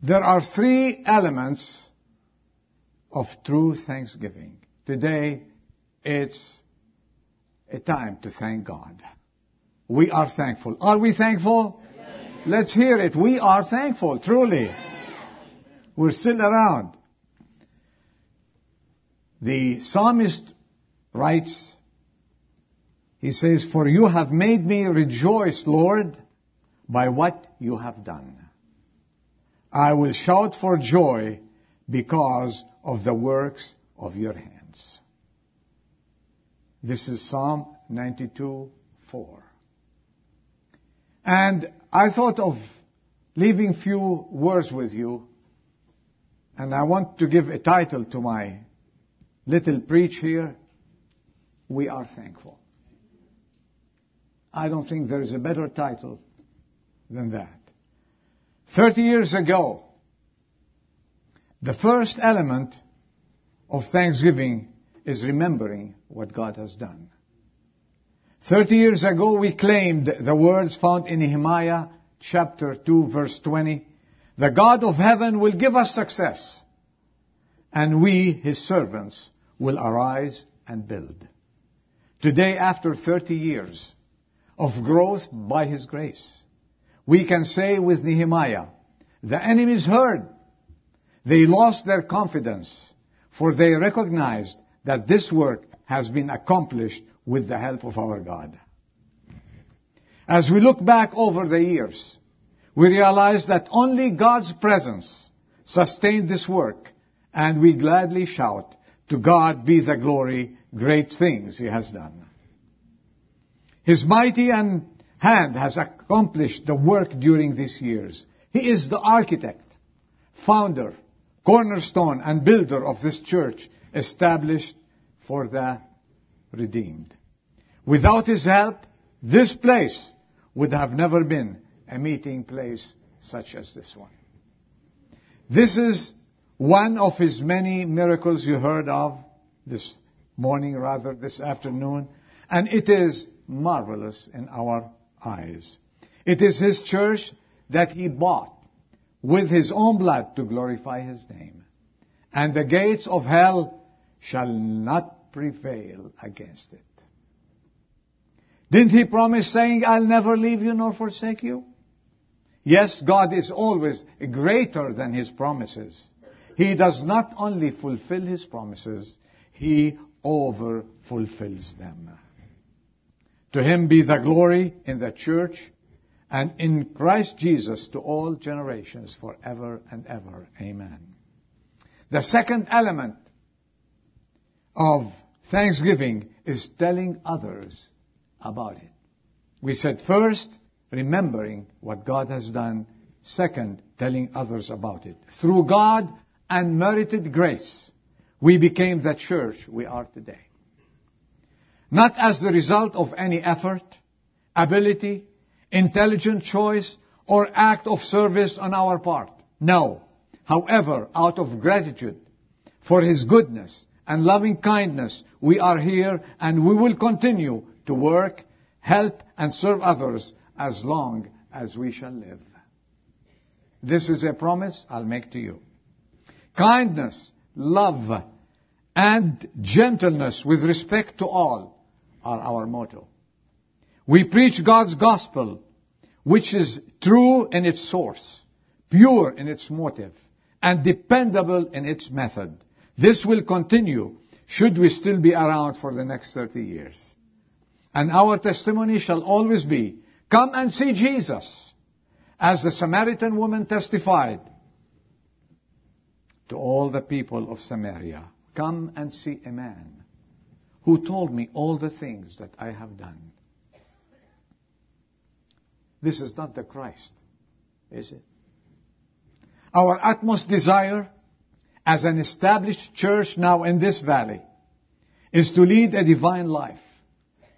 There are three elements of true thanksgiving. Today, it's a time to thank God. We are thankful. Are we thankful? Yes. Let's hear it. We are thankful, truly. We're still around. The psalmist writes, he says, For you have made me rejoice, Lord, by what you have done. I will shout for joy because of the works of your hands. This is Psalm 92, 4. And I thought of leaving few words with you, and I want to give a title to my little preach here. We are thankful. I don't think there is a better title than that. Thirty years ago, the first element of thanksgiving is remembering what God has done. Thirty years ago, we claimed the words found in Nehemiah chapter 2 verse 20. The God of heaven will give us success, and we, his servants, will arise and build. Today, after 30 years of growth by his grace, we can say with Nehemiah, the enemies heard. They lost their confidence, for they recognized that this work has been accomplished with the help of our God. As we look back over the years, we realize that only God's presence sustained this work, and we gladly shout, to God be the glory, great things He has done. His mighty and hand has accomplished the work during these years. He is the architect, founder, cornerstone, and builder of this church established for the redeemed. Without his help, this place would have never been a meeting place such as this one. This is one of his many miracles you heard of this morning, rather this afternoon, and it is marvelous in our eyes. It is His church that He bought with His own blood to glorify His name. And the gates of hell shall not prevail against it. Didn't He promise saying, I'll never leave you nor forsake you? Yes, God is always greater than His promises. He does not only fulfill His promises, He over fulfills them. To him be the glory in the church and in Christ Jesus to all generations forever and ever. Amen. The second element of thanksgiving is telling others about it. We said first, remembering what God has done. Second, telling others about it. Through God and merited grace, we became the church we are today not as the result of any effort, ability, intelligent choice, or act of service on our part. No. However, out of gratitude for His goodness and loving kindness, we are here and we will continue to work, help, and serve others as long as we shall live. This is a promise I'll make to you. Kindness, love, and gentleness with respect to all are our motto. We preach God's gospel, which is true in its source, pure in its motive, and dependable in its method. This will continue should we still be around for the next 30 years. And our testimony shall always be, come and see Jesus, as the Samaritan woman testified to all the people of Samaria. Come and see a man who told me all the things that I have done. This is not the Christ, is it? Our utmost desire as an established church now in this valley is to lead a divine life,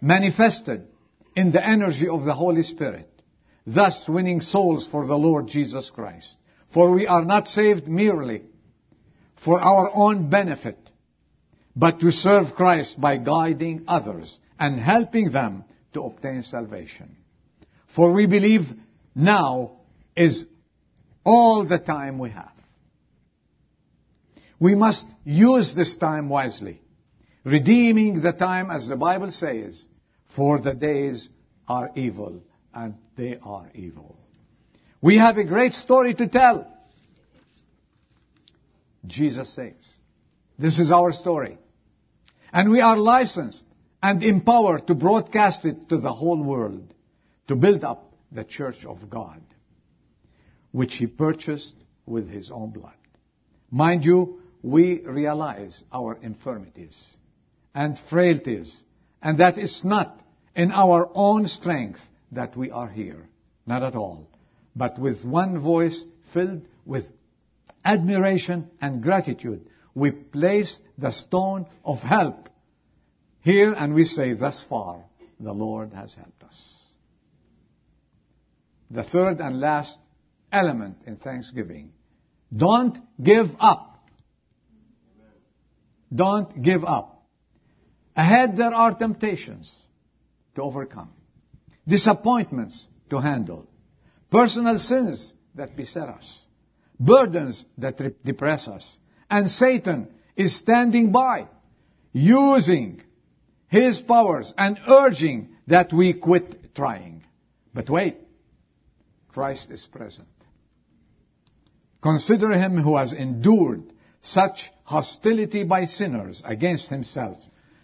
manifested in the energy of the Holy Spirit, thus winning souls for the Lord Jesus Christ. For we are not saved merely for our own benefit, but to serve Christ by guiding others and helping them to obtain salvation. For we believe now is all the time we have. We must use this time wisely, redeeming the time as the Bible says, for the days are evil and they are evil. We have a great story to tell. Jesus says, This is our story. And we are licensed and empowered to broadcast it to the whole world to build up the church of God, which he purchased with his own blood. Mind you, we realize our infirmities and frailties, and that it's not in our own strength that we are here. Not at all. But with one voice filled with admiration and gratitude, we place the stone of help here and we say, thus far, the Lord has helped us. The third and last element in thanksgiving. Don't give up. Don't give up. Ahead there are temptations to overcome, disappointments to handle, personal sins that beset us, burdens that depress us, and Satan is standing by, using his powers and urging that we quit trying. But wait, Christ is present. Consider him who has endured such hostility by sinners against himself,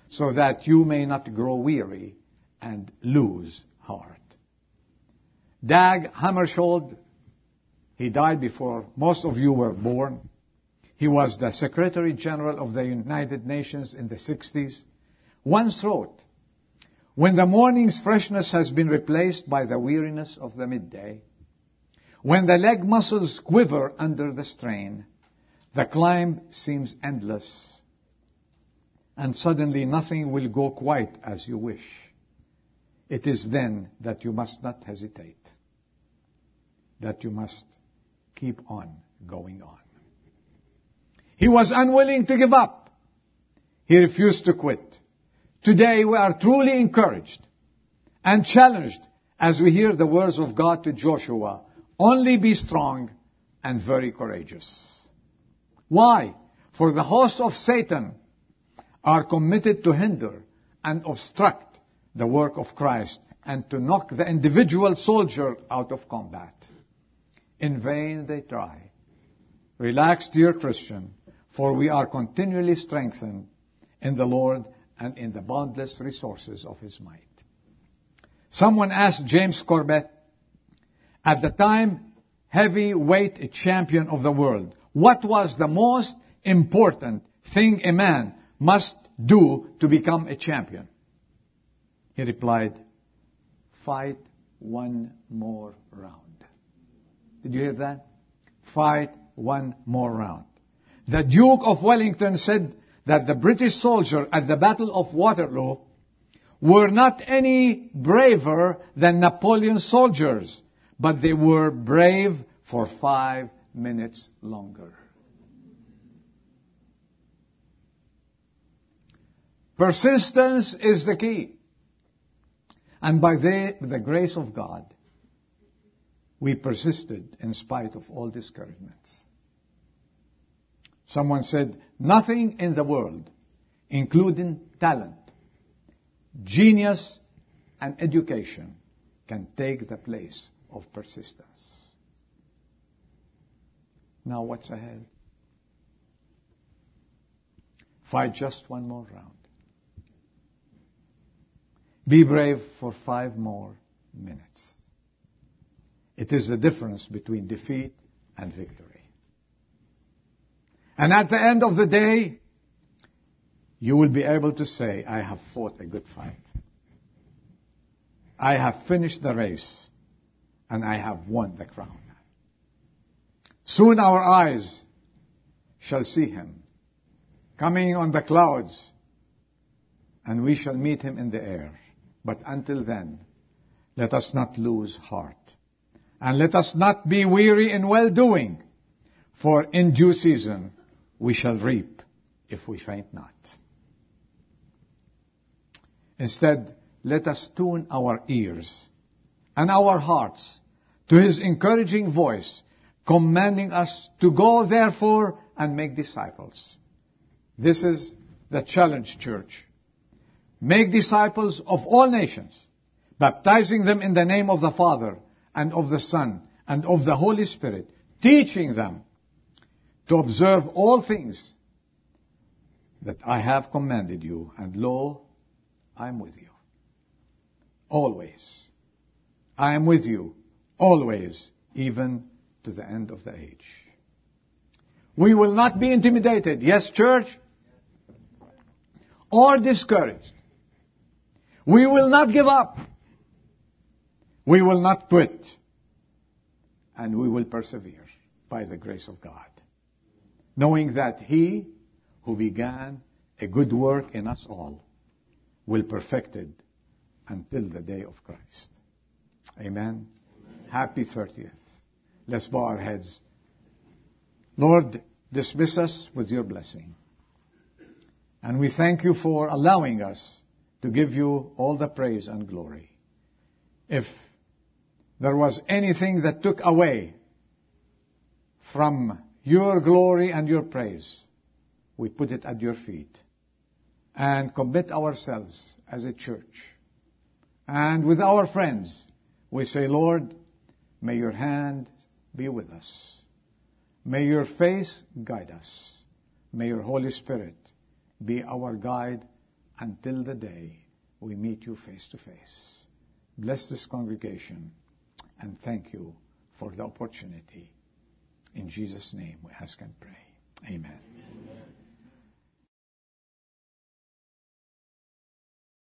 so that you may not grow weary and lose heart. Dag Hammarskjöld, he died before most of you were born. He was the Secretary General of the United Nations in the 60s. Once wrote, when the morning's freshness has been replaced by the weariness of the midday, when the leg muscles quiver under the strain, the climb seems endless, and suddenly nothing will go quite as you wish. It is then that you must not hesitate, that you must keep on going on. He was unwilling to give up. He refused to quit. Today we are truly encouraged and challenged as we hear the words of God to Joshua. Only be strong and very courageous. Why? For the hosts of Satan are committed to hinder and obstruct the work of Christ and to knock the individual soldier out of combat. In vain they try. Relax, dear Christian, for we are continually strengthened in the Lord and in the boundless resources of His might. Someone asked James Corbett, at the time heavyweight champion of the world, what was the most important thing a man must do to become a champion? He replied, fight one more round. Did you hear that? Fight one more round. The Duke of Wellington said that the British soldier at the Battle of Waterloo were not any braver than Napoleon's soldiers, but they were brave for five minutes longer. Persistence is the key. And by the, the grace of God, we persisted in spite of all discouragements. Someone said, nothing in the world, including talent, genius, and education, can take the place of persistence. Now what's ahead? Fight just one more round. Be brave for five more minutes. It is the difference between defeat and victory. And at the end of the day, you will be able to say, I have fought a good fight. I have finished the race and I have won the crown. Soon our eyes shall see him coming on the clouds and we shall meet him in the air. But until then, let us not lose heart. And let us not be weary in well doing, for in due season we shall reap if we faint not. Instead, let us tune our ears and our hearts to his encouraging voice commanding us to go therefore and make disciples. This is the challenge, church. Make disciples of all nations, baptizing them in the name of the Father and of the Son and of the Holy Spirit, teaching them to observe all things that I have commanded you, and lo, I am with you. Always. I am with you. Always. Even to the end of the age. We will not be intimidated. Yes, church? Or discouraged. We will not give up. We will not quit. And we will persevere by the grace of God. Knowing that He who began a good work in us all will perfect it until the day of Christ. Amen. Amen. Happy 30th. Let's bow our heads. Lord, dismiss us with your blessing. And we thank you for allowing us to give you all the praise and glory. If there was anything that took away from your glory and your praise, we put it at your feet and commit ourselves as a church. And with our friends, we say, Lord, may your hand be with us. May your face guide us. May your Holy Spirit be our guide until the day we meet you face to face. Bless this congregation and thank you for the opportunity. In Jesus' name we ask and pray. Amen.